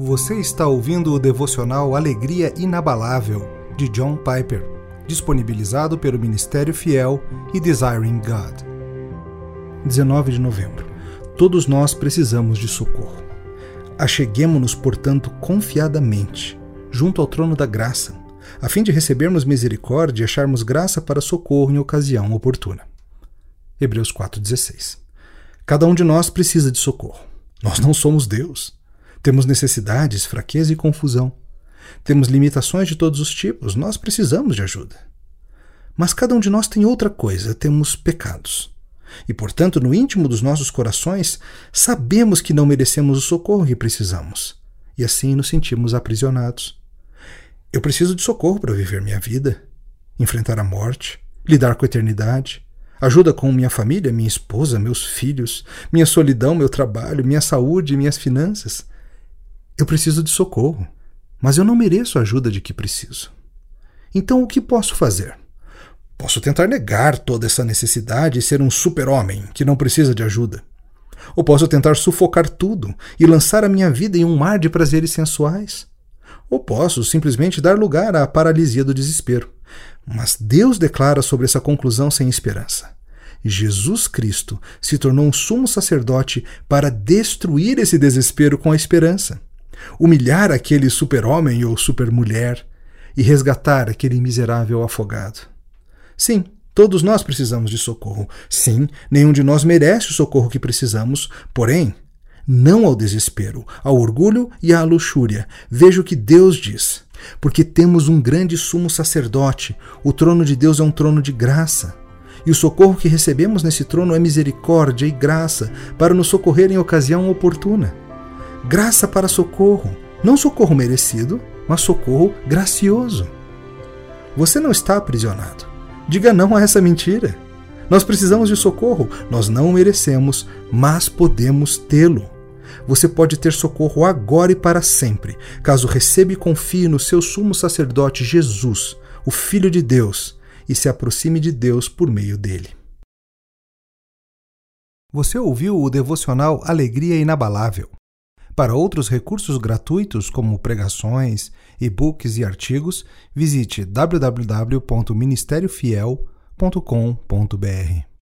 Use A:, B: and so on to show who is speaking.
A: Você está ouvindo o devocional Alegria Inabalável, de John Piper, disponibilizado pelo Ministério Fiel e Desiring God. 19 de novembro. Todos nós precisamos de socorro. Acheguemo-nos, portanto, confiadamente, junto ao trono da graça, a fim de recebermos misericórdia e acharmos graça para socorro em ocasião oportuna. Hebreus 4,16. Cada um de nós precisa de socorro. Nós não somos Deus. Temos necessidades, fraqueza e confusão. Temos limitações de todos os tipos, nós precisamos de ajuda. Mas cada um de nós tem outra coisa, temos pecados. E, portanto, no íntimo dos nossos corações, sabemos que não merecemos o socorro que precisamos. E assim nos sentimos aprisionados. Eu preciso de socorro para viver minha vida, enfrentar a morte, lidar com a eternidade, ajuda com minha família, minha esposa, meus filhos, minha solidão, meu trabalho, minha saúde minhas finanças. Eu preciso de socorro, mas eu não mereço a ajuda de que preciso. Então, o que posso fazer? Posso tentar negar toda essa necessidade e ser um super-homem que não precisa de ajuda. Ou posso tentar sufocar tudo e lançar a minha vida em um mar de prazeres sensuais. Ou posso simplesmente dar lugar à paralisia do desespero. Mas Deus declara sobre essa conclusão sem esperança. Jesus Cristo se tornou um sumo sacerdote para destruir esse desespero com a esperança humilhar aquele super-homem ou super-mulher e resgatar aquele miserável afogado. Sim, todos nós precisamos de socorro. Sim, nenhum de nós merece o socorro que precisamos, porém, não ao desespero, ao orgulho e à luxúria. Veja o que Deus diz. Porque temos um grande sumo sacerdote, o trono de Deus é um trono de graça. E o socorro que recebemos nesse trono é misericórdia e graça para nos socorrer em ocasião oportuna graça para socorro, não socorro merecido, mas socorro gracioso. Você não está aprisionado. Diga não a essa mentira. Nós precisamos de socorro, nós não merecemos, mas podemos tê-lo. Você pode ter socorro agora e para sempre, caso receba e confie no seu sumo sacerdote Jesus, o Filho de Deus, e se aproxime de Deus por meio dele. Você ouviu o devocional Alegria Inabalável. Para outros recursos gratuitos, como pregações, e-books e artigos, visite www.ministériofiel.com.br.